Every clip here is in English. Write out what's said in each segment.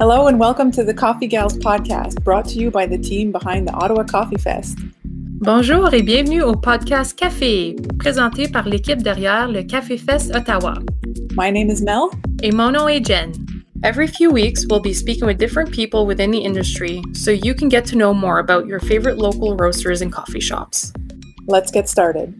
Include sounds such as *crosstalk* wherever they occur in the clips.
Hello and welcome to the Coffee Gals podcast, brought to you by the team behind the Ottawa Coffee Fest. Bonjour et bienvenue au podcast Café, présenté par l'équipe derrière le Café Fest Ottawa. My name is Mel. Et mon nom est Jen. Every few weeks, we'll be speaking with different people within the industry so you can get to know more about your favorite local roasters and coffee shops. Let's get started.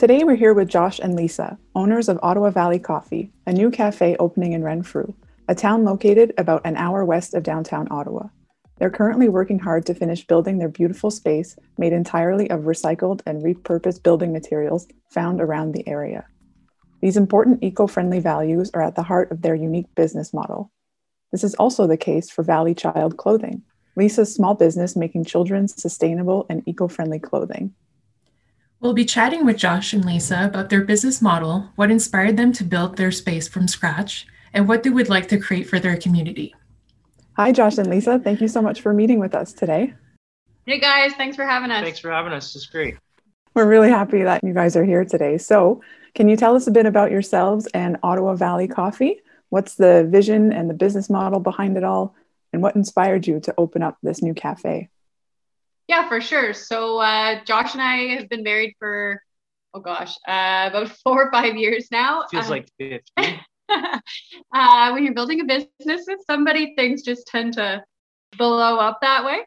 Today we're here with Josh and Lisa, owners of Ottawa Valley Coffee, a new cafe opening in Renfrew, a town located about an hour west of downtown Ottawa. They're currently working hard to finish building their beautiful space made entirely of recycled and repurposed building materials found around the area. These important eco friendly values are at the heart of their unique business model. This is also the case for Valley Child Clothing, Lisa's small business making children's sustainable and eco friendly clothing. We'll be chatting with Josh and Lisa about their business model, what inspired them to build their space from scratch, and what they would like to create for their community. Hi, Josh and Lisa. Thank you so much for meeting with us today. Hey, guys. Thanks for having us. Thanks for having us. It's great. We're really happy that you guys are here today. So, can you tell us a bit about yourselves and Ottawa Valley Coffee? What's the vision and the business model behind it all? And what inspired you to open up this new cafe? Yeah, for sure. So uh, Josh and I have been married for oh gosh, uh, about *laughs* four or five years now. Feels uh, like fifty. *laughs* uh, when you're building a business with somebody, things just tend to blow up that way.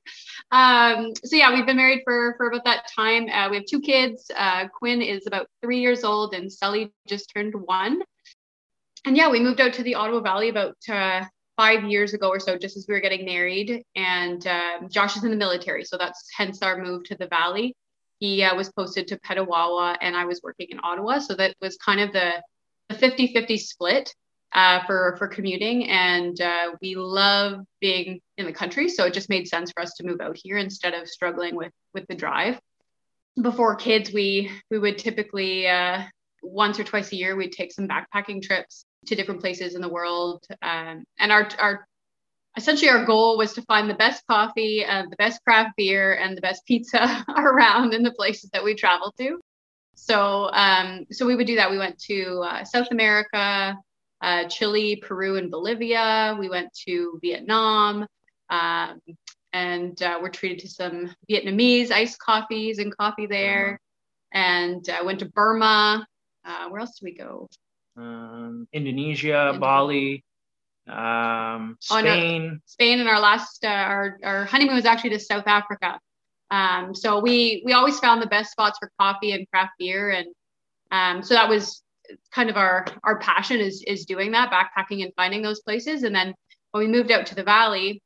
Um, so yeah, we've been married for for about that time. Uh, we have two kids. Uh, Quinn is about three years old, and Sully just turned one. And yeah, we moved out to the Ottawa Valley about uh, five years ago or so, just as we were getting married. And um, Josh is in the military, so that's hence our move to the Valley. He uh, was posted to Petawawa, and I was working in Ottawa, so that was kind of the the 50-50 split uh, for for commuting. And uh, we love being in the country, so it just made sense for us to move out here instead of struggling with with the drive. Before kids, we we would typically uh, once or twice a year we'd take some backpacking trips to different places in the world. Um, and our, our essentially our goal was to find the best coffee, uh, the best craft beer, and the best pizza *laughs* around in the places that we traveled to. So um, so we would do that. We went to uh, South America, uh, Chile, Peru, and Bolivia. We went to Vietnam. Um, and uh, we're treated to some Vietnamese iced coffees and coffee there. And I uh, went to Burma. Uh, where else did we go? Um, Indonesia, Bali, um, Spain. Oh, no. Spain, and our last uh, our our honeymoon was actually to South Africa. Um, so we we always found the best spots for coffee and craft beer, and um, so that was kind of our our passion is is doing that, backpacking and finding those places. And then when we moved out to the valley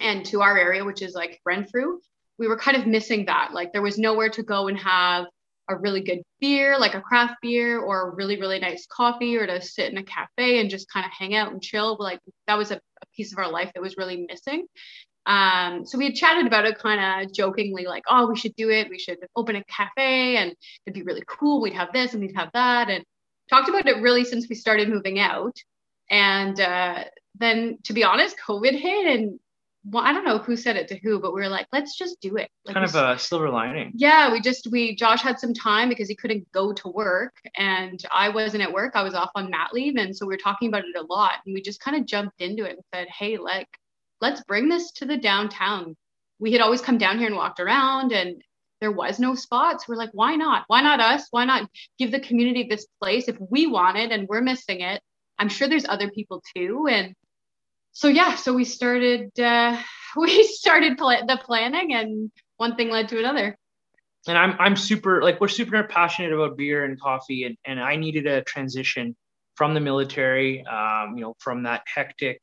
and to our area, which is like Renfrew, we were kind of missing that. Like there was nowhere to go and have a really good beer, like a craft beer, or a really, really nice coffee, or to sit in a cafe and just kind of hang out and chill. Like that was a, a piece of our life that was really missing. Um, so we had chatted about it kind of jokingly, like, oh, we should do it. We should open a cafe and it'd be really cool. We'd have this and we'd have that. And talked about it really since we started moving out. And uh, then, to be honest, COVID hit and well, I don't know who said it to who, but we were like, let's just do it. Like, kind of a silver lining. Yeah, we just we Josh had some time because he couldn't go to work, and I wasn't at work. I was off on mat leave, and so we were talking about it a lot. And we just kind of jumped into it and said, hey, like, let's bring this to the downtown. We had always come down here and walked around, and there was no spots. We're like, why not? Why not us? Why not give the community this place if we want it and we're missing it? I'm sure there's other people too, and so yeah, so we started uh, *laughs* we started pl- the planning, and one thing led to another. And I'm I'm super like we're super passionate about beer and coffee, and and I needed a transition from the military, um, you know, from that hectic,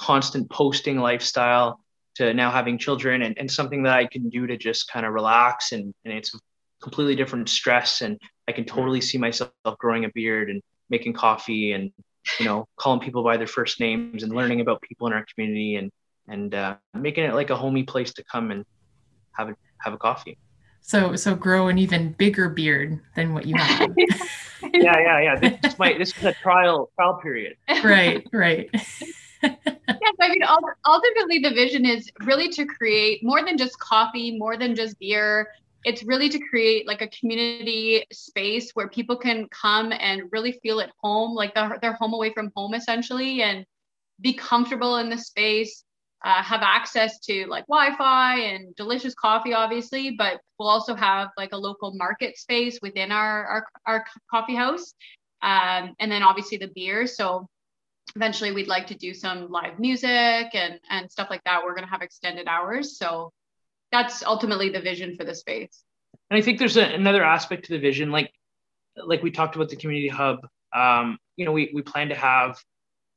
constant posting lifestyle to now having children, and, and something that I can do to just kind of relax, and and it's completely different stress, and I can totally see myself growing a beard and making coffee and you know, calling people by their first names and learning about people in our community and and uh, making it like a homey place to come and have a have a coffee. So so grow an even bigger beard than what you have. *laughs* yeah, yeah, yeah. This might this is a trial trial period. Right, right. *laughs* yes, I mean ultimately the vision is really to create more than just coffee, more than just beer, it's really to create like a community space where people can come and really feel at home, like they're, they're home away from home essentially, and be comfortable in the space, uh, have access to like Wi-Fi and delicious coffee, obviously, but we'll also have like a local market space within our our, our coffee house, um, and then obviously the beer. So eventually, we'd like to do some live music and and stuff like that. We're gonna have extended hours, so that's ultimately the vision for the space. And I think there's a, another aspect to the vision, like like we talked about the community hub. Um, you know, we we plan to have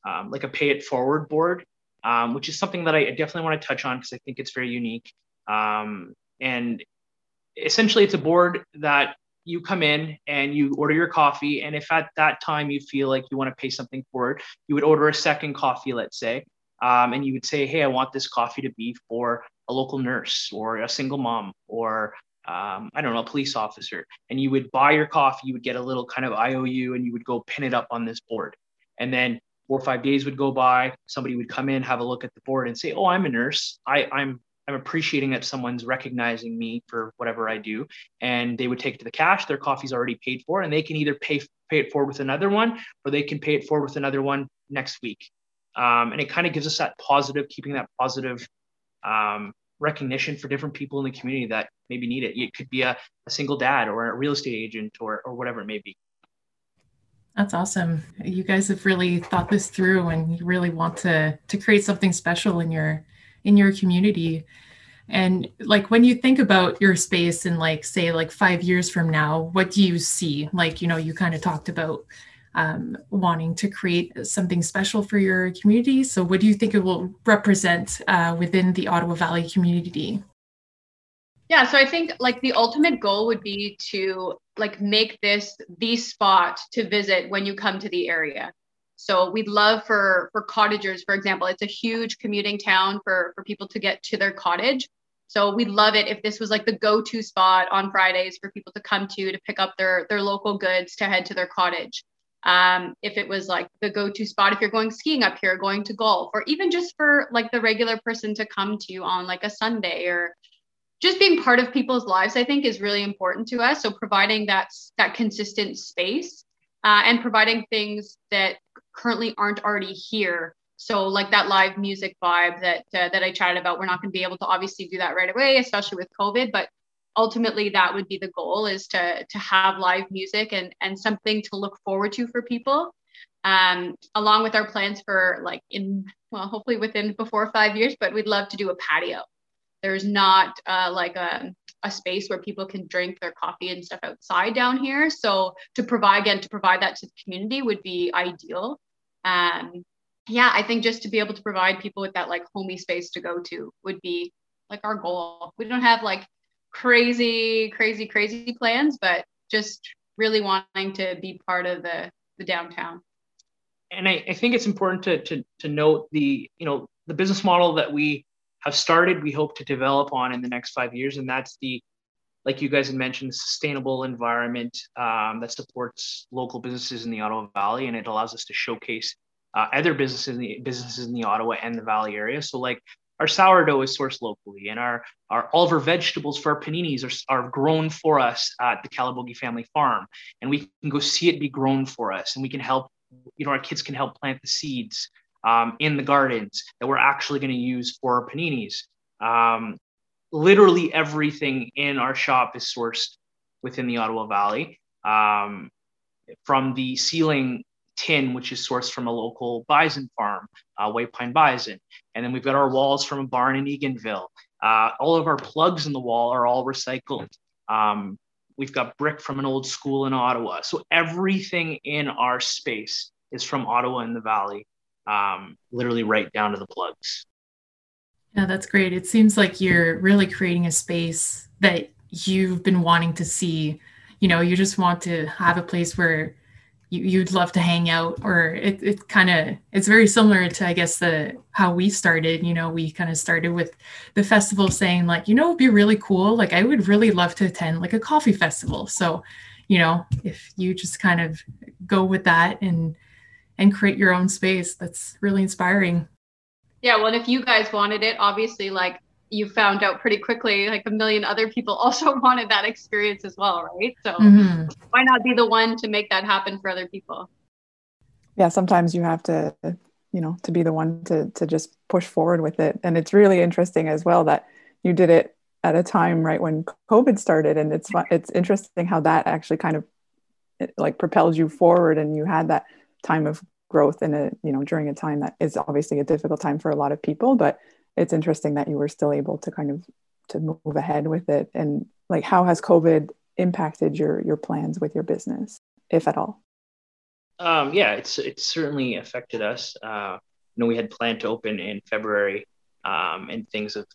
um, like a pay it forward board, um, which is something that I definitely want to touch on because I think it's very unique. Um, and essentially, it's a board that you come in and you order your coffee, and if at that time you feel like you want to pay something for it, you would order a second coffee, let's say, um, and you would say, "Hey, I want this coffee to be for a local nurse or a single mom or um, I don't know, a police officer, and you would buy your coffee, you would get a little kind of IOU, and you would go pin it up on this board. And then four or five days would go by, somebody would come in, have a look at the board, and say, "Oh, I'm a nurse. I, I'm I'm appreciating that someone's recognizing me for whatever I do." And they would take it to the cash. Their coffee's already paid for, and they can either pay pay it forward with another one, or they can pay it forward with another one next week. Um, and it kind of gives us that positive, keeping that positive um, recognition for different people in the community that maybe need it. It could be a, a single dad or a real estate agent or, or whatever it may be. That's awesome. You guys have really thought this through and you really want to to create something special in your in your community. And like when you think about your space in like say like 5 years from now, what do you see? Like, you know, you kind of talked about um, wanting to create something special for your community. So, what do you think it will represent uh, within the Ottawa Valley community? Yeah, so I think like the ultimate goal would be to like make this the spot to visit when you come to the area. So we'd love for for cottagers, for example, it's a huge commuting town for for people to get to their cottage. So we'd love it if this was like the go-to spot on Fridays for people to come to to pick up their their local goods to head to their cottage um, if it was like the go-to spot if you're going skiing up here going to golf or even just for like the regular person to come to you on like a sunday or just being part of people's lives i think is really important to us. So providing that that consistent space uh, and providing things that currently aren't already here. So like that live music vibe that uh, that i chatted about we're not going to be able to obviously do that right away especially with covid but ultimately that would be the goal is to to have live music and and something to look forward to for people. Um, along with our plans for like in well hopefully within before five years but we'd love to do a patio. There's not uh, like a, a space where people can drink their coffee and stuff outside down here. So to provide again to provide that to the community would be ideal. Um, yeah i think just to be able to provide people with that like homey space to go to would be like our goal. We don't have like crazy, crazy, crazy plans, but just really wanting to be part of the the downtown. And I, I think it's important to, to to note the you know the business model that we have started. We hope to develop on in the next five years, and that's the like you guys had mentioned, sustainable environment um, that supports local businesses in the Ottawa Valley, and it allows us to showcase uh, other businesses in the businesses in the Ottawa and the Valley area. So, like our sourdough is sourced locally, and our, our all of our vegetables for our paninis are, are grown for us at the Calabogie family farm. And we can go see it be grown for us, and we can help, you know, our kids can help plant the seeds um, in the gardens that we're actually going to use for our paninis. Um, literally everything in our shop is sourced within the Ottawa Valley. Um, from the ceiling tin, which is sourced from a local bison farm, uh, White Pine Bison. And then we've got our walls from a barn in Eganville. Uh, all of our plugs in the wall are all recycled. Um, we've got brick from an old school in Ottawa. So everything in our space is from Ottawa in the Valley, um, literally right down to the plugs. Yeah, that's great. It seems like you're really creating a space that you've been wanting to see. You know, you just want to have a place where you, would love to hang out or it, it kind of it's very similar to i guess the how we started you know we kind of started with the festival saying like you know it'd be really cool like i would really love to attend like a coffee festival. So you know if you just kind of go with that and and create your own space that's really inspiring. Yeah well if you guys wanted it obviously like you found out pretty quickly like a million other people *laughs* also wanted that experience as well, right? So mm-hmm. why not be the one to make that happen for other people? Yeah, sometimes you have to, you know, to be the one to to just push forward with it. And it's really interesting as well that you did it at a time right when COVID started, and it's it's interesting how that actually kind of like propels you forward, and you had that time of growth in a you know during a time that is obviously a difficult time for a lot of people, but it's interesting that you were still able to kind of to move ahead with it. And like how has covid impacted your your plans with your business if at all? Um, yeah it's it's certainly affected us. Uh, you know we had planned to open in february um, and things of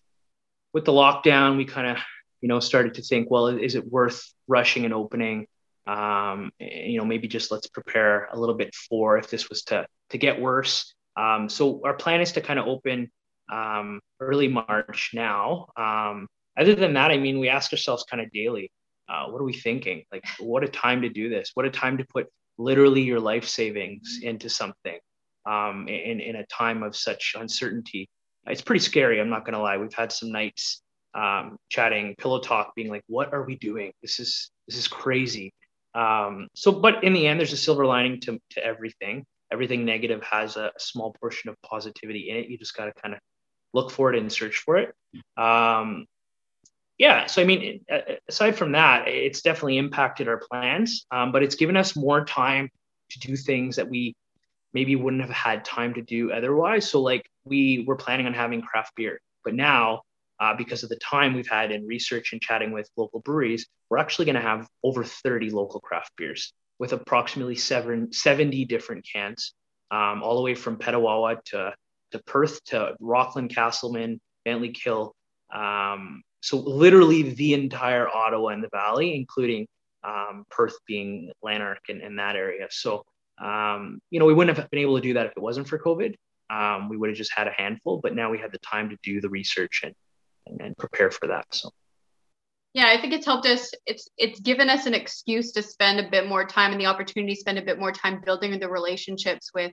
with the lockdown we kind of you know started to think well is it worth rushing and opening? Um, you know maybe just let's prepare a little bit for if this was to to get worse. Um, so our plan is to kind of open um, early March now. Um, other than that, I mean, we ask ourselves kind of daily, uh, what are we thinking? Like, what a time to do this. What a time to put literally your life savings into something um, in, in a time of such uncertainty. It's pretty scary. I'm not going to lie. We've had some nights um, chatting, pillow talk, being like, what are we doing? This is, this is crazy. Um, so, but in the end, there's a silver lining to, to everything. Everything negative has a, a small portion of positivity in it. You just got to kind of look for it and search for it. Um, yeah, so I mean, aside from that, it's definitely impacted our plans, um, but it's given us more time to do things that we maybe wouldn't have had time to do otherwise. So, like, we were planning on having craft beer, but now, uh, because of the time we've had in research and chatting with local breweries, we're actually going to have over 30 local craft beers with approximately seven, 70 different cans, um, all the way from Petawawa to to Perth to Rockland, Casselman, Vankleek Hill. Um, so literally the entire Ottawa and the Valley, including um, Perth being Lanark and, and that area. So, um, you know, we wouldn't have been able to do that if it wasn't for COVID. Um, we would have just had a handful, but now we had the time to do the research and, and, and prepare for that. So. Yeah, I think it's helped us. It's it's given us an excuse to spend a bit more time and the opportunity to spend a bit more time building the relationships with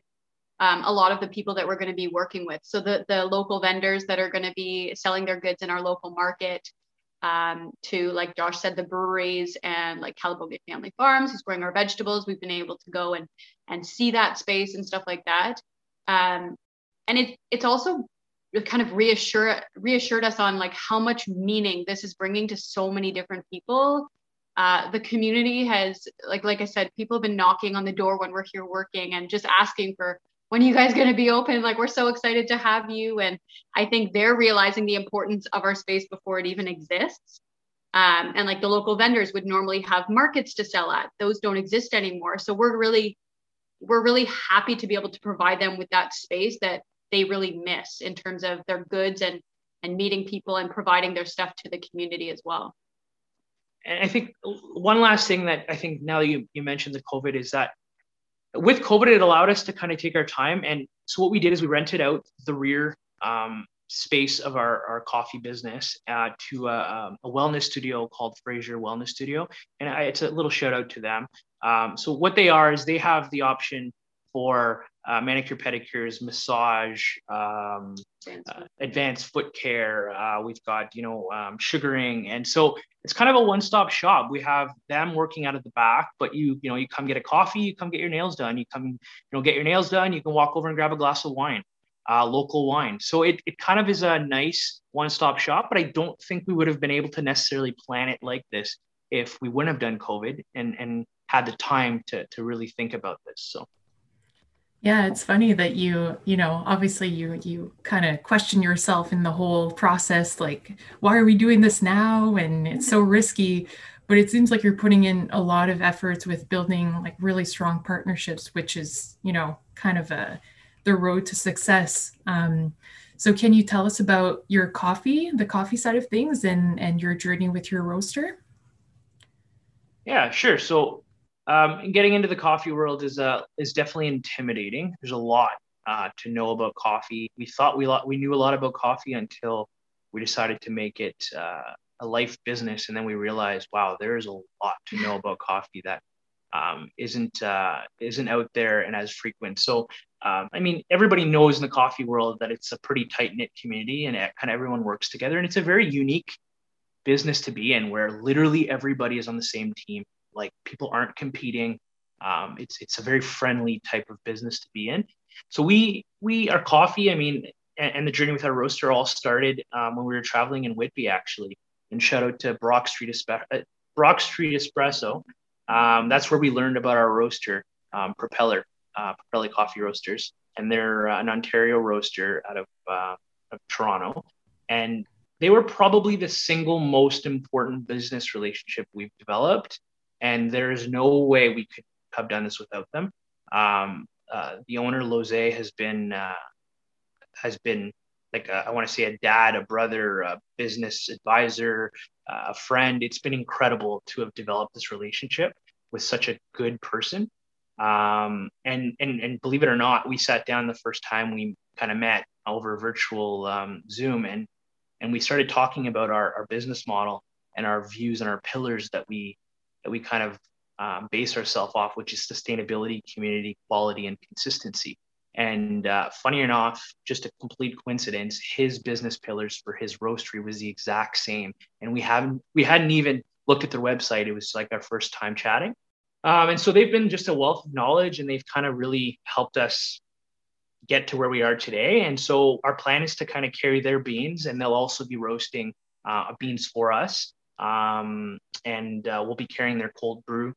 um, a lot of the people that we're going to be working with. So the, the local vendors that are going to be selling their goods in our local market um, to, like Josh said, the breweries and like Calabogie Family Farms, who's growing our vegetables. We've been able to go and, and see that space and stuff like that. Um, and it, it's also kind of reassure, reassured us on like how much meaning this is bringing to so many different people uh, the community has like like i said people have been knocking on the door when we're here working and just asking for when are you guys going to be open? Like, we're so excited to have you. And I think they're realizing the importance of our space before it even exists. Um, and like the local vendors would normally have markets to sell at, those don't exist anymore. So we're really, we're really happy to be able to provide them with that space that they really miss in terms of their goods and and meeting people and providing their stuff to the community as well. And I think one last thing that I think now you, you mentioned the COVID is that with COVID, it allowed us to kind of take our time. And so what we did is we rented out the rear um, space of our, our coffee business uh, to a, um, a, wellness studio called Fraser Wellness Studio. And I, it's a little shout out to them. Um, so what they are is they have the option for uh, manicure, pedicures, massage, um, uh, advanced foot care. Uh, we've got, you know, um, sugaring. And so it's kind of a one-stop shop. We have them working out of the back, but you, you know, you come get a coffee, you come get your nails done, you come, you know, get your nails done, you can walk over and grab a glass of wine, uh, local wine. So it, it kind of is a nice one-stop shop, but I don't think we would have been able to necessarily plan it like this if we wouldn't have done COVID and, and had the time to, to really think about this. So. Yeah, it's funny that you, you know, obviously you you kind of question yourself in the whole process like why are we doing this now and it's so risky, but it seems like you're putting in a lot of efforts with building like really strong partnerships which is, you know, kind of a the road to success. Um, so can you tell us about your coffee, the coffee side of things and and your journey with your roaster? Yeah, sure. So um, getting into the coffee world is uh, is definitely intimidating. There's a lot uh, to know about coffee. We thought we we knew a lot about coffee until we decided to make it uh, a life business, and then we realized, wow, there is a lot to know about coffee that um, isn't uh, isn't out there and as frequent. So um, I mean, everybody knows in the coffee world that it's a pretty tight knit community and it, kind of everyone works together. And it's a very unique business to be in where literally everybody is on the same team. Like people aren't competing. Um, it's it's a very friendly type of business to be in. So we we our coffee. I mean, and, and the journey with our roaster all started um, when we were traveling in Whitby actually. And shout out to Brock Street, Espe- uh, Brock Street Espresso. Um, that's where we learned about our roaster, um, Propeller uh, Pirelli Coffee Roasters, and they're uh, an Ontario roaster out of, uh, of Toronto. And they were probably the single most important business relationship we've developed. And there's no way we could have done this without them. Um, uh, the owner Lose has been uh, has been like a, I want to say a dad, a brother, a business advisor, uh, a friend. It's been incredible to have developed this relationship with such a good person. Um, and, and, and believe it or not, we sat down the first time we kind of met over virtual um, Zoom and, and we started talking about our, our business model and our views and our pillars that we, that we kind of um, base ourselves off, which is sustainability, community, quality, and consistency. And uh, funny enough, just a complete coincidence, his business pillars for his roastery was the exact same. And we haven't we hadn't even looked at their website. It was like our first time chatting. Um, and so they've been just a wealth of knowledge and they've kind of really helped us get to where we are today. And so our plan is to kind of carry their beans and they'll also be roasting uh, beans for us. Um, and uh, we'll be carrying their cold brew.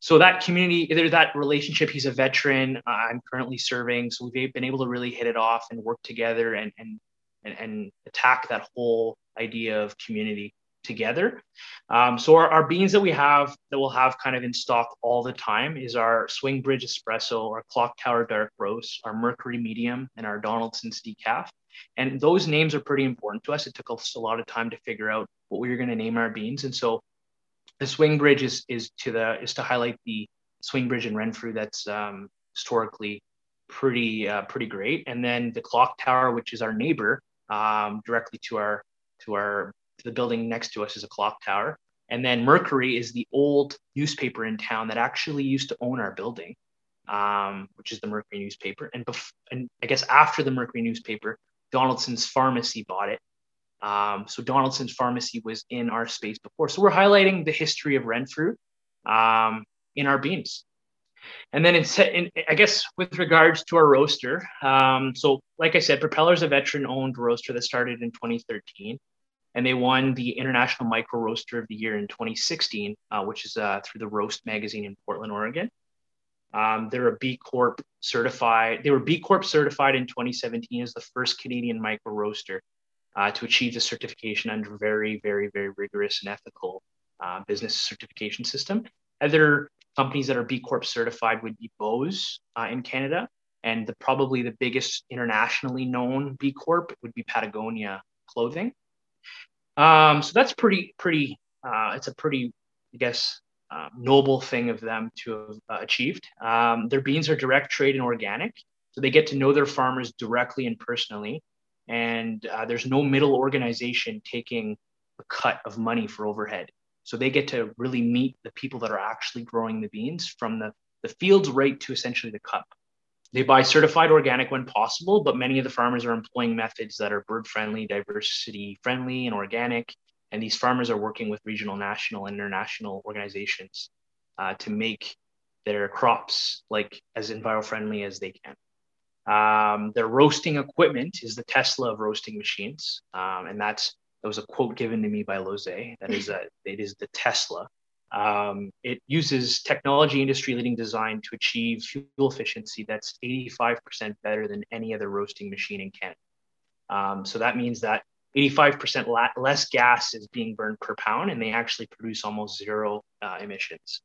So that community, there's that relationship. He's a veteran. I'm currently serving. So we've been able to really hit it off and work together and, and, and, and attack that whole idea of community together. Um, so our, our, beans that we have that we'll have kind of in stock all the time is our Swing Bridge Espresso, our Clock Tower Dark Roast, our Mercury Medium, and our Donaldson's Decaf. And those names are pretty important to us. It took us a lot of time to figure out what we were going to name our beans. And so the Swing Bridge is, is to the is to highlight the Swing Bridge in Renfrew that's um, historically pretty uh, pretty great. And then the Clock Tower, which is our neighbor um, directly to our to our the building next to us is a clock tower. And then Mercury is the old newspaper in town that actually used to own our building, um, which is the Mercury newspaper. And, bef- and I guess after the Mercury newspaper, Donaldson's pharmacy bought it. Um, so Donaldson's pharmacy was in our space before. So we're highlighting the history of Renfrew um, in our beams. And then in, in, I guess with regards to our roaster, um, so like I said, Propeller's a veteran owned roaster that started in 2013 and they won the International Micro Roaster of the Year in 2016, uh, which is uh, through the Roast magazine in Portland, Oregon. Um, they're a B Corp certified. They were B Corp certified in 2017 as the first Canadian micro roaster uh, to achieve the certification under very, very, very rigorous and ethical uh, business certification system. Other companies that are B Corp certified would be Bose uh, in Canada, and the, probably the biggest internationally known B Corp would be Patagonia Clothing. Um, so that's pretty, pretty, uh, it's a pretty, I guess, uh, noble thing of them to have uh, achieved. Um, their beans are direct trade and organic. So they get to know their farmers directly and personally. And uh, there's no middle organization taking a cut of money for overhead. So they get to really meet the people that are actually growing the beans from the, the fields right to essentially the cup. They buy certified organic when possible, but many of the farmers are employing methods that are bird friendly, diversity friendly, and organic. And these farmers are working with regional, national, and international organizations uh, to make their crops like as enviro friendly as they can. Um, their roasting equipment is the Tesla of roasting machines, um, and that's that was a quote given to me by Lose. That is a it is the Tesla um, it uses technology industry leading design to achieve fuel efficiency that's 85% better than any other roasting machine in Canada. Um, so that means that 85% la- less gas is being burned per pound, and they actually produce almost zero uh, emissions.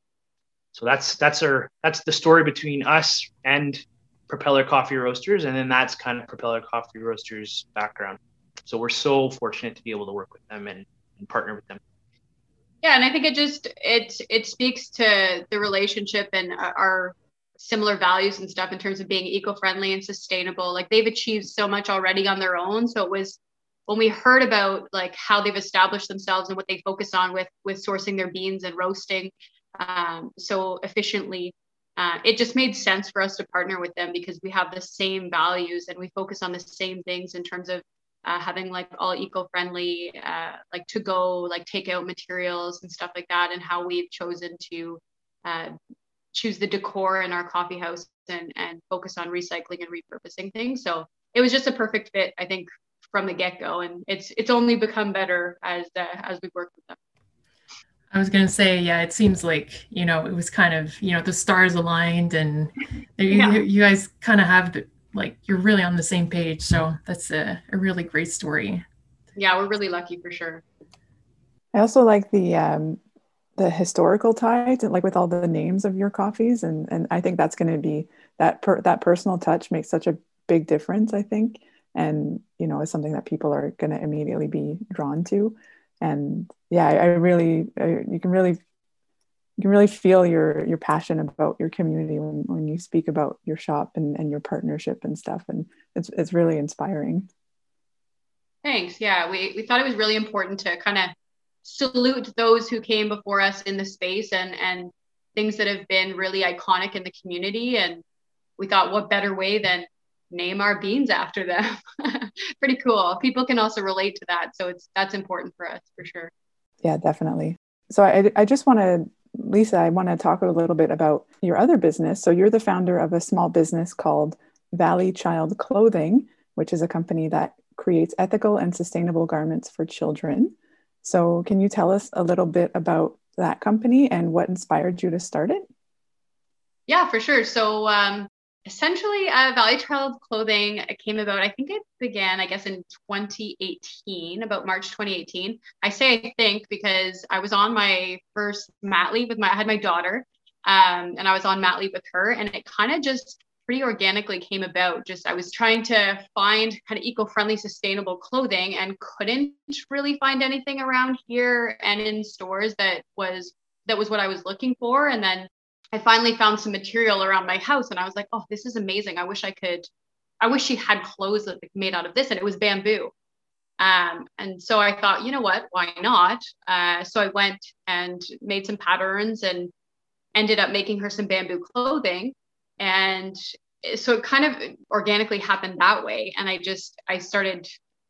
So that's that's our that's the story between us and Propeller Coffee Roasters, and then that's kind of Propeller Coffee Roasters' background. So we're so fortunate to be able to work with them and, and partner with them yeah and i think it just it it speaks to the relationship and our similar values and stuff in terms of being eco-friendly and sustainable. Like they've achieved so much already on their own. So it was when we heard about like how they've established themselves and what they focus on with with sourcing their beans and roasting um, so efficiently uh, it just made sense for us to partner with them because we have the same values and we focus on the same things in terms of uh, having like all eco-friendly uh, like to go like takeout materials and stuff like that and how we've chosen to uh, choose the decor in our coffee house and, and focus on recycling and repurposing things so it was just a perfect fit i think from the get-go and it's it's only become better as uh, as we work with them I was going to say, yeah, it seems like, you know, it was kind of, you know, the stars aligned and yeah. you, you, guys kind of have the, like, you're really on the same page. So that's a, a really great story. Yeah, we're really lucky for sure. I also like the, um, the historical tie to like with all the names of your coffees. And, and I think that's going to be that, per, that personal touch makes such a big difference, I think. And, you know, is something that people are going to immediately be drawn to and yeah i, I really I, you can really you can really feel your your passion about your community when, when you speak about your shop and, and your partnership and stuff and it's, it's really inspiring thanks yeah we, we thought it was really important to kind of salute those who came before us in the space and and things that have been really iconic in the community and we thought what better way than name our beans after them. *laughs* Pretty cool. People can also relate to that. So it's that's important for us for sure. Yeah, definitely. So I, I just want to, Lisa, I want to talk a little bit about your other business. So you're the founder of a small business called Valley Child Clothing, which is a company that creates ethical and sustainable garments for children. So can you tell us a little bit about that company and what inspired you to start it? Yeah, for sure. So um, essentially uh, valley child clothing came about i think it began i guess in 2018 about march 2018 i say i think because i was on my first mat leave with my i had my daughter um, and i was on mat leave with her and it kind of just pretty organically came about. Just i was trying to find kind of eco-friendly sustainable clothing and couldn't really find anything around here and in stores that was that was what i was looking for. And then I finally found some material around my house and I was like, oh, this is amazing. I wish I could, I wish she had clothes that made out of this. And it was bamboo. Um, and so I thought, you know what, why not? Uh, so I went and made some patterns and ended up making her some bamboo clothing. And so it kind of organically happened that way. And I just, I started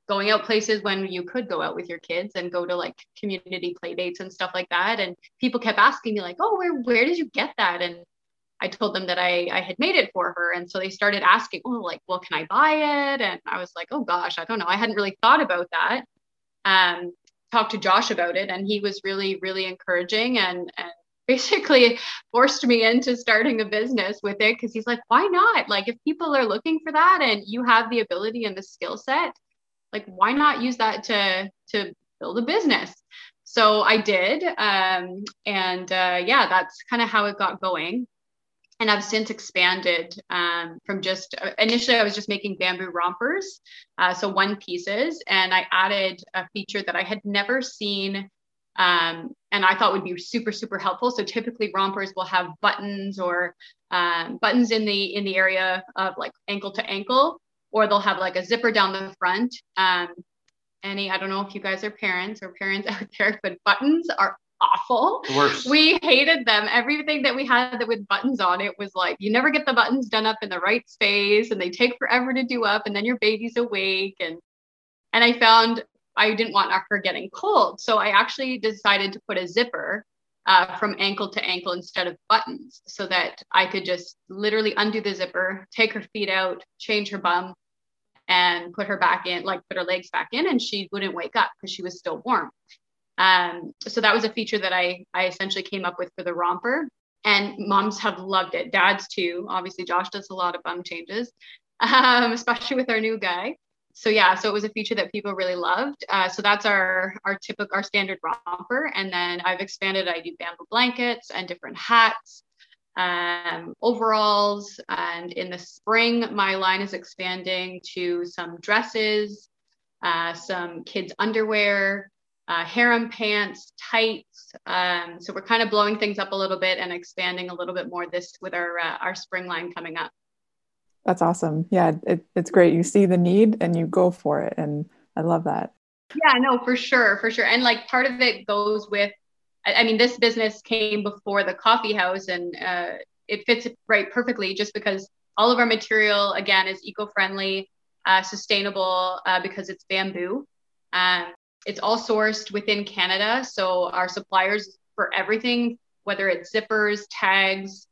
going out places when you could go out with your kids and go to like community play dates and stuff like that. And people kept asking me like, oh, where, where did you get that? And I told them that I, I had made it for her. And so they started asking, oh, like, well, can I buy it? And I was like, oh gosh, I don't know. I hadn't really thought about that. Um, talked to Josh about it and he was really, really encouraging and, and *laughs* basically forced me into starting a business with it because he's like, why not? Like if people are looking for that and you have the ability and the skill set, like why not use that to to build a business? So i did um, and uh, yeah that's kind of how it got going. And i've since expanded um, from just uh, initially i was just making bamboo rompers uh, so one pieces and i added a feature that i had never seen um, and I thought would be super super helpful. So typically rompers will have buttons or um, buttons in the in the area of like ankle to ankle, or they'll have like a zipper down the front. Um, any, I don't know if you guys are parents or parents *laughs* out there, but buttons are awful. Worse. We hated them. Everything that we had that with buttons on it was like you never get the buttons done up in the right space and they take forever to do up and then your baby's awake and and I found I didn't want her getting cold. So I actually decided to put a zipper uh, from ankle to ankle instead of buttons so that I could just literally undo the zipper, take her feet out, change her bum, and put her back in, like put her legs back in, and she wouldn't wake up because she was still warm. Um, so that was a feature that I I essentially came up with for the romper, and moms have loved it. Dads too. Obviously, Josh does a lot of bum changes, *laughs* um, especially with our new guy. So yeah, so it was a feature that people really loved. Uh, so that's our our typical our standard romper, and then I've expanded. I do bamboo blankets and different hats um, overalls. And in the spring, my line is expanding to some dresses, uh, some kids' underwear, uh, harem pants, tights. Um, so we're kind of blowing things up a little bit and expanding a little bit more this with our uh, our spring line coming up. That's awesome. Yeah, it, it's great. You see the need and you go for it, and I love that. Yeah, no, for sure, for sure. And like part of it goes with I, mean, this business came before the coffee house, and uh, it fits right perfectly just because all of our material again is eco-friendly, uh, sustainable uh, because it's bamboo. Um, it's all sourced within Canada, so our suppliers for everything, whether it's zippers, tags,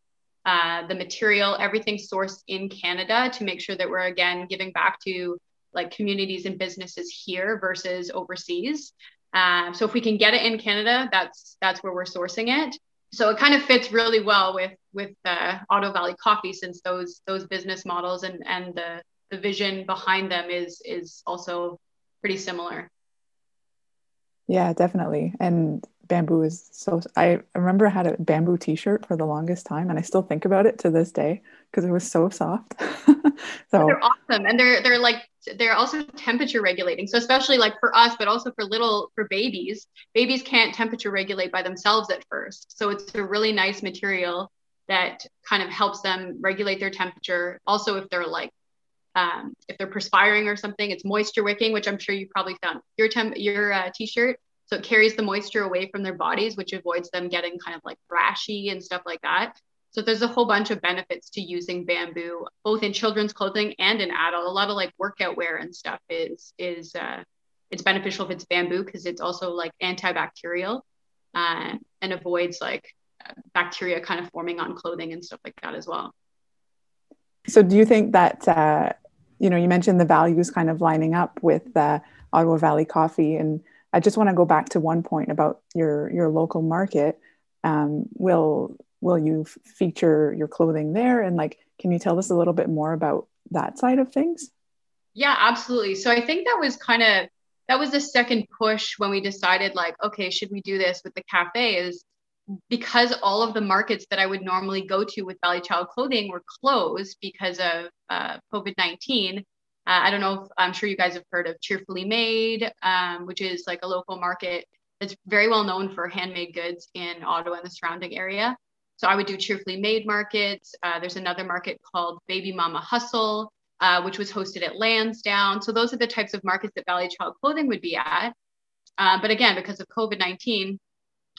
uh, the material, everything sourced in Canada to make sure that we're again giving back to like communities and businesses here versus overseas. Uh, so if we can get it in Canada, that's that's where we're sourcing it. So it kind of fits really well with with uh, Ottawa Valley Coffee since those those business models and and the the vision behind them is is also pretty similar. Yeah, definitely. And bamboo is so I remember I had a bamboo t-shirt for the longest time and I still think about it to this day because it was so soft. *laughs* so they're awesome and they're they're like they're also temperature regulating. So especially like for us but also for little for babies, babies can't temperature regulate by themselves at first. So it's a really nice material that kind of helps them regulate their temperature. Also if they're like um, if they're perspiring or something, it's moisture wicking, which I'm sure you probably found your temp your uh, t-shirt so it carries the moisture away from their bodies, which avoids them getting kind of like rashy and stuff like that. So there's a whole bunch of benefits to using bamboo, both in children's clothing and in adult. A lot of like workout wear and stuff is is uh, it's beneficial if it's bamboo because it's also like antibacterial uh, and avoids like bacteria kind of forming on clothing and stuff like that as well. So do you think that uh, you know you mentioned the values kind of lining up with the Ottawa Valley Coffee and I just want to go back to one point about your your local market. Um, will will you f- feature your clothing there? And like, can you tell us a little bit more about that side of things? Yeah, absolutely. So I think that was kind of that was the second push when we decided like, okay, should we do this with the cafe? Is because all of the markets that I would normally go to with Valley Child clothing were closed because of uh, COVID 19. Uh, I don't know if I'm sure you guys have heard of Cheerfully Made, um, which is like a local market that's very well known for handmade goods in Ottawa and the surrounding area. So I would do Cheerfully Made markets. Uh, there's another market called Baby Mama Hustle, uh, which was hosted at Lansdowne. So those are the types of markets that Valley Child Clothing would be at. Uh, but again, because of COVID 19,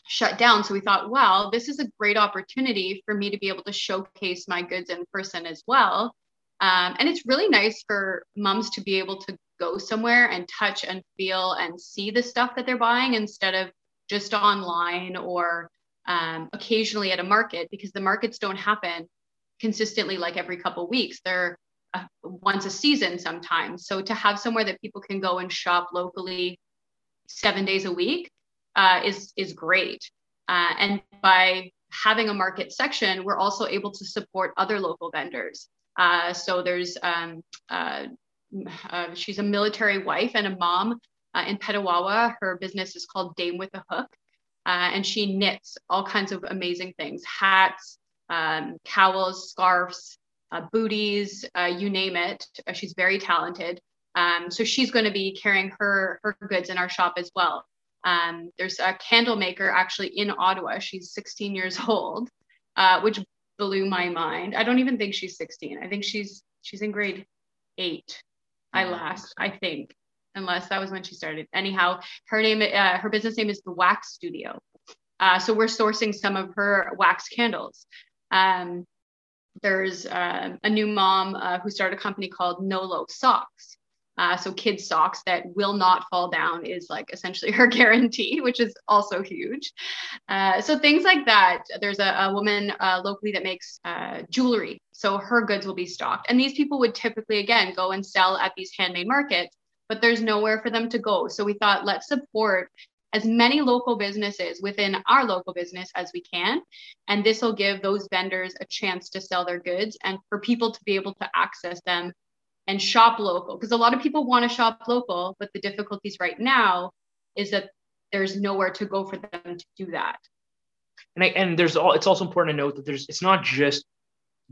shut down. So we thought, well, this is a great opportunity for me to be able to showcase my goods in person as well. Um, and it's really nice for moms to be able to go somewhere and touch and feel and see the stuff that they're buying instead of just online or um, occasionally at a market because the markets don't happen consistently like every couple weeks. They're uh, once a season sometimes. So to have somewhere that people can go and shop locally seven days a week uh, is is great. Uh, and by having a market section, we're also able to support other local vendors. Uh, so there's um, uh, uh, she's a military wife and a mom uh, in Petawawa. Her business is called Dame with a Hook, uh, and she knits all kinds of amazing things: hats, um, cowls, scarves, uh, booties, you name it. she's very talented. Um, so she's going to be carrying her her goods in our shop as well. Um, there's a candle maker actually in Ottawa. She's 16 years *laughs* old, uh, which blew my mind. I don't even think she's 16. I think she's she's in grade eight. I last, I think, unless that was when she started. Anyhow, her name, uh, her business name is the Wax Studio. Uh, so we're sourcing some of her wax candles. Um, there's uh, a new mom uh, who started a company called Nolo Socks. Uh, so kids socks that will not fall down is like essentially her *laughs* guarantee, which is also huge. Uh, so things like that. There's a, a woman locally that makes jewelry, so her goods will be stocked. And these people would typically again go and sell at these handmade markets, but there's nowhere for them to go. So we thought let's support as many local businesses within our local business as we can. And this will give those vendors a chance to sell their goods and for people to be able to access them and shop local because a lot of people want to shop local but the difficulties right now is that there's nowhere to go for them to do that and I, and there's all it's also important to note that there's it's not just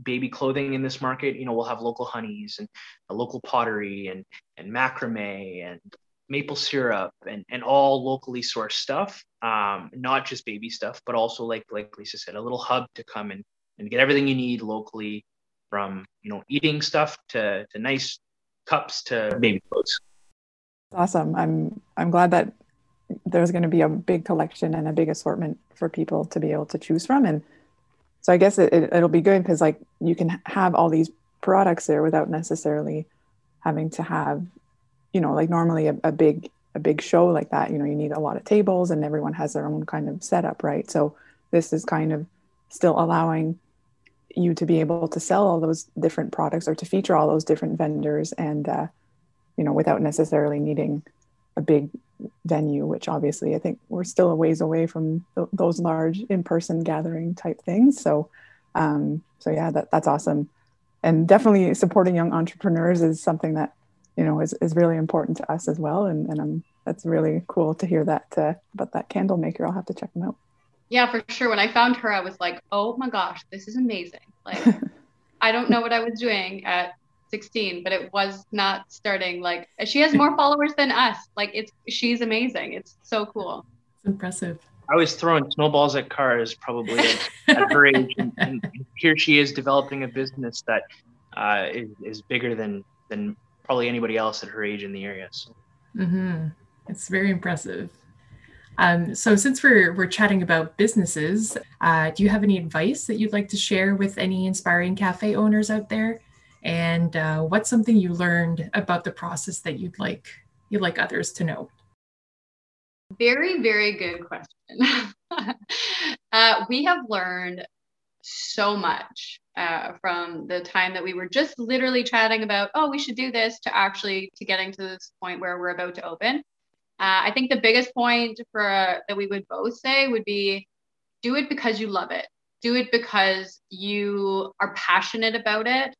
baby clothing in this market you know we'll have local honeys and local pottery and and macrame and maple syrup and and all locally sourced stuff um not just baby stuff but also like like lisa said a little hub to come and and get everything you need locally from you know eating stuff to to nice cups to baby clothes. Awesome. I'm I'm glad that there's going to be a big collection and a big assortment for people to be able to choose from and so I guess it, it, it'll be good because like you can have all these products there without necessarily having to have, you know, like normally a, a big a big show like that, you know, you need a lot of tables and everyone has their own kind of setup, right? So this is kind of still allowing you to be able to sell all those different products or to feature all those different vendors and uh, you know without necessarily needing a big venue which obviously i think we're still a ways away from th- those large in-person gathering type things. So um, so yeah that, that's awesome. And definitely supporting young entrepreneurs is something that you know is, is really important to us as well. And, and I'm, that's really cool to hear that uh, about that candle maker. I'll have to check them out. Yeah, for sure. When I found her, I was like, oh my gosh, this is amazing. Like, *laughs* I don't know what I was doing at 16, but it was not starting. Like, she has more *laughs* followers than us. Like, it's she's amazing. It's so cool. It's impressive. I was throwing snowballs at cars probably at, at her age, and, and, here she is developing a business that uh, is, is bigger than than probably anybody else at her age in the area. So. Mm-hmm. It's very impressive. Um, so, since we're we're chatting about businesses, uh, do you have any advice that you'd like to share with any inspiring cafe owners out there? And uh, what's something you learned about the process that you'd like you'd like others to know? Very, very good question. *laughs* uh, we have learned so much uh, from the time that we were just literally chatting about, oh, we should do this, to actually to getting to this point where we're about to open. Uh, I think the biggest point for uh, that we would both say would be do it because you love it. Do it because you are passionate about it.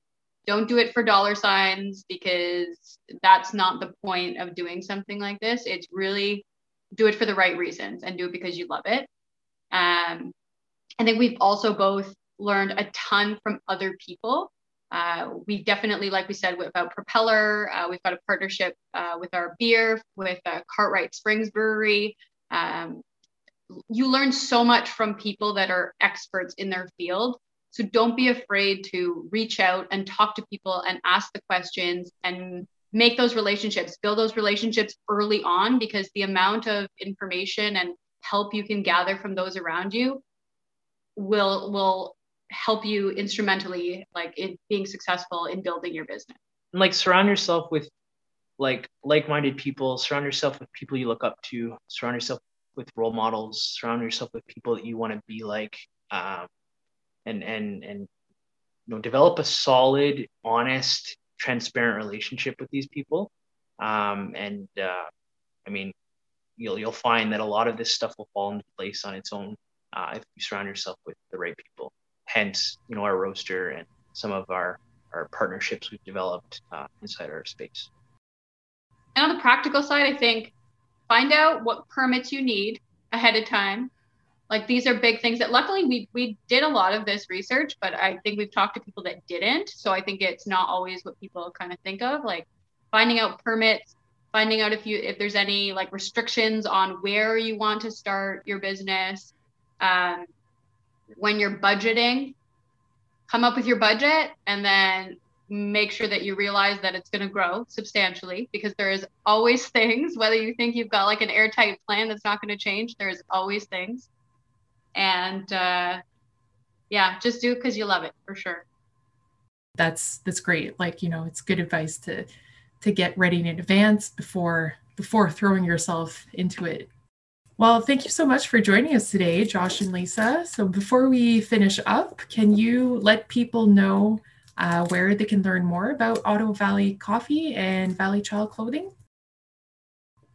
Don't do it for dollar signs because that's not the point of doing something like this. It's really do it for the right reasons and do it because you love it. Um, I think we've also both learned a ton from other people uh, we definitely, like we said, about Propeller, uh, we've got a partnership uh, with our beer with uh, Cartwright Springs Brewery. Um, you learn so much from people that are experts in their field. So don't be afraid to reach out and talk to people and ask the questions and make those relationships, build those relationships early on because the amount of information and help you can gather from those around you will will help you instrumentally like in being successful in building your business. And like surround yourself with like like-minded people surround yourself with people you look up to surround yourself with role models surround yourself with people that you want to be like um, and and and you know develop a solid honest transparent relationship with these people um, and uh, i mean you'll you'll find that a lot of this stuff will fall into place on its own uh, if you surround yourself with the right people hence you know our roaster and some of our our partnerships we've developed uh, inside our space. And on the practical side, I think find out what permits you need ahead of time. Like these are big things that luckily we we did a lot of this research, but I think we've talked to people that didn't. So I think it's not always what people kind of think of, like finding out permits, finding out if you if there's any like restrictions on where you want to start your business. Um, when you're budgeting, come up with your budget and then make sure that you realize that it's going to grow substantially because there is always *laughs* things whether you think you've got like an airtight plan that's not going to change there's always things and uh, yeah just do it because you love it for sure that's that's great like you know it's good advice to to get ready in advance before before throwing yourself into it well, thank you so much for joining us today, Josh and Lisa. So, before we finish up, can you let people know uh, where they can learn more about Ottawa Valley Coffee and Valley Child Clothing?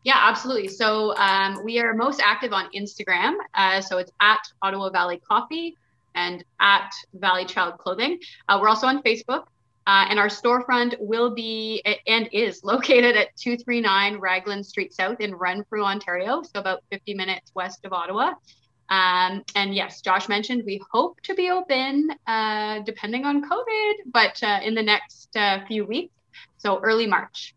Yeah, absolutely. So, um, we are most active on Instagram. Uh, so, it's at Ottawa Valley Coffee and at Valley Child Clothing. Uh, we're also on Facebook. Uh, and our storefront will be and is *laughs* located at 239 Raglan Street South in Renfrew, Ontario, so about 50 minutes west of Ottawa. Um, and yes, Josh mentioned we hope to be open uh, depending on COVID, but uh, in the next uh, few weeks, so early March.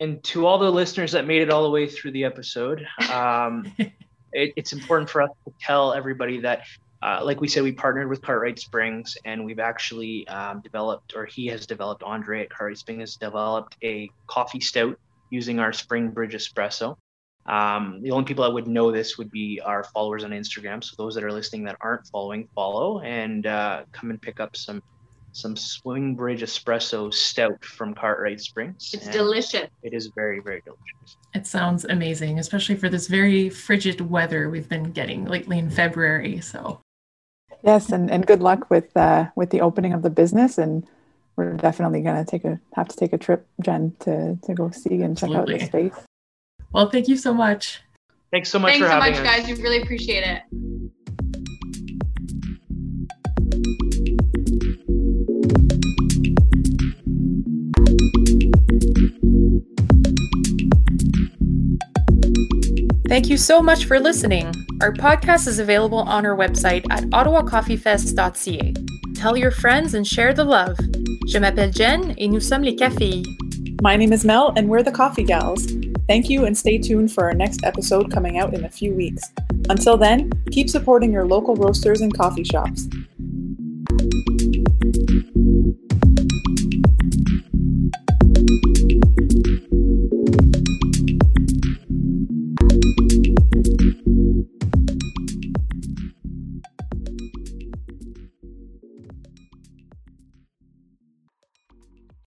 And to all the listeners that made it all the way through the episode, um, *laughs* it, it's important for us to tell everybody that uh, like we said, we partnered with Cartwright Springs, and we've actually um, developed, or he has developed, Andre at Cartwright Springs has developed a coffee stout using our Swing Bridge espresso. Um, the only people that would know this would be our followers on Instagram. So those that are listening that aren't following, follow and uh, come and pick up some some Swing Bridge Espresso Stout from Cartwright Springs. It's and delicious. It is very very delicious. It sounds amazing, especially for this very frigid weather we've been getting lately in February. So yes, and, and good luck with uh, with the opening of the business and we're definitely gonna take a have to take a trip, Jen, to to go see and check Absolutely. out the space. Well, thank you so much. Thanks so much Thanks for so having much, us. guys. We really appreciate it. Thank you so much for listening. Our podcast is available on our website at ottawacoffeefest.ca. Tell your friends and share the love. Je m'appelle Jen et nous sommes les Cafés. My name is Mel and we're the Coffee Gals. Thank you and stay tuned for our next episode coming out in a few weeks. Until then, keep supporting your local roasters and coffee shops.